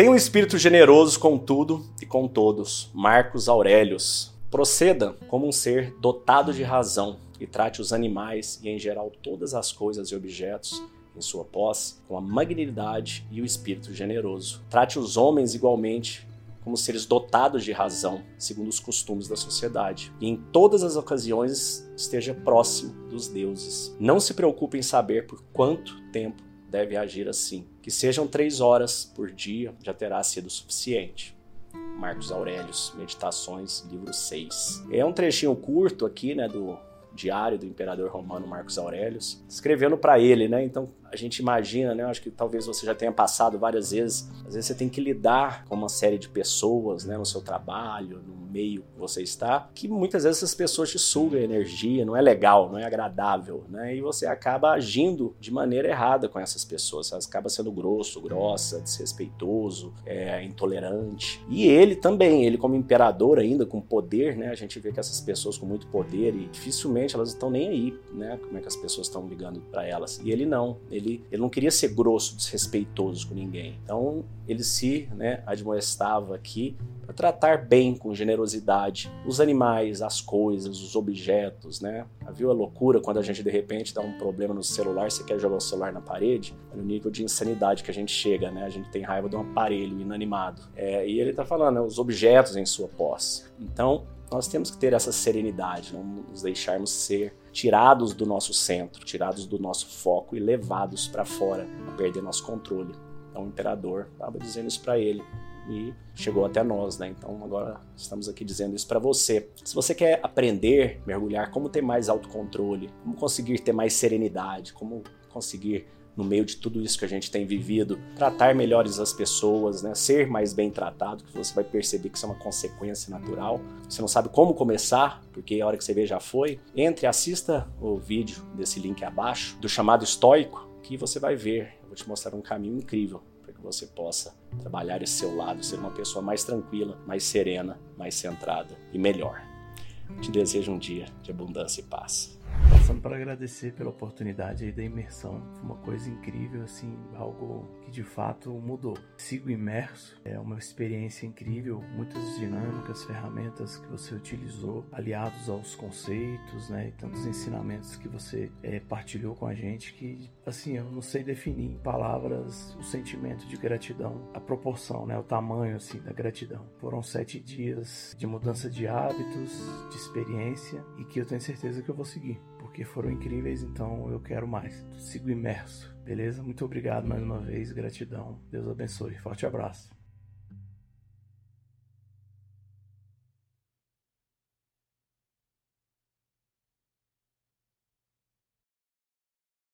Tenha um espírito generoso com tudo e com todos. Marcos Aurelius. Proceda como um ser dotado de razão e trate os animais e, em geral, todas as coisas e objetos em sua posse com a magnanimidade e o espírito generoso. Trate os homens igualmente como seres dotados de razão, segundo os costumes da sociedade, e em todas as ocasiões esteja próximo dos deuses. Não se preocupe em saber por quanto tempo deve agir assim. Que sejam três horas por dia já terá sido suficiente. Marcos Aurelius, Meditações, livro 6. É um trechinho curto aqui, né, do diário do imperador romano Marcos Aurelius, escrevendo para ele, né? Então a gente imagina, né? Acho que talvez você já tenha passado várias vezes. Às vezes você tem que lidar com uma série de pessoas, né, no seu trabalho, no meio que você está, que muitas vezes essas pessoas te sugam energia, não é legal, não é agradável, né? E você acaba agindo de maneira errada com essas pessoas. Você acaba sendo grosso, grossa, desrespeitoso, é, intolerante. E ele também, ele como imperador ainda, com poder, né? A gente vê que essas pessoas com muito poder e dificilmente elas estão nem aí, né? Como é que as pessoas estão ligando para elas. E ele não. Ele, ele não queria ser grosso, desrespeitoso com ninguém. Então ele se né, admoestava aqui para tratar bem, com generosidade, os animais, as coisas, os objetos, né? Viu a loucura quando a gente de repente dá um problema no celular, você quer jogar o celular na parede? No nível de insanidade que a gente chega, né? A gente tem raiva de um aparelho inanimado. É, e ele está falando, né, os objetos em sua posse. Então, nós temos que ter essa serenidade, não nos deixarmos ser tirados do nosso centro, tirados do nosso foco e levados para fora, perder nosso controle. Então o imperador estava dizendo isso para ele e chegou até nós, né? Então agora estamos aqui dizendo isso para você. Se você quer aprender, mergulhar, como ter mais autocontrole, como conseguir ter mais serenidade, como conseguir no meio de tudo isso que a gente tem vivido, tratar melhores as pessoas, né? ser mais bem tratado, que você vai perceber que isso é uma consequência natural. Você não sabe como começar, porque a hora que você vê já foi. Entre, assista o vídeo desse link abaixo, do chamado estoico, que você vai ver. Eu vou te mostrar um caminho incrível para que você possa trabalhar esse seu lado, ser uma pessoa mais tranquila, mais serena, mais centrada e melhor. Te desejo um dia de abundância e paz. Passando para agradecer pela oportunidade aí da imersão, foi uma coisa incrível, assim, algo que de fato mudou. Sigo imerso, é uma experiência incrível, muitas dinâmicas, ferramentas que você utilizou, aliados aos conceitos, né, e tantos ensinamentos que você é, partilhou com a gente que, assim, eu não sei definir. Em palavras o sentimento de gratidão, a proporção, né, o tamanho, assim, da gratidão. Foram sete dias de mudança de hábitos, de experiência e que eu tenho certeza que eu vou seguir porque foram incríveis, então eu quero mais. Sigo imerso, beleza? Muito obrigado mais uma vez, gratidão. Deus abençoe. Forte abraço.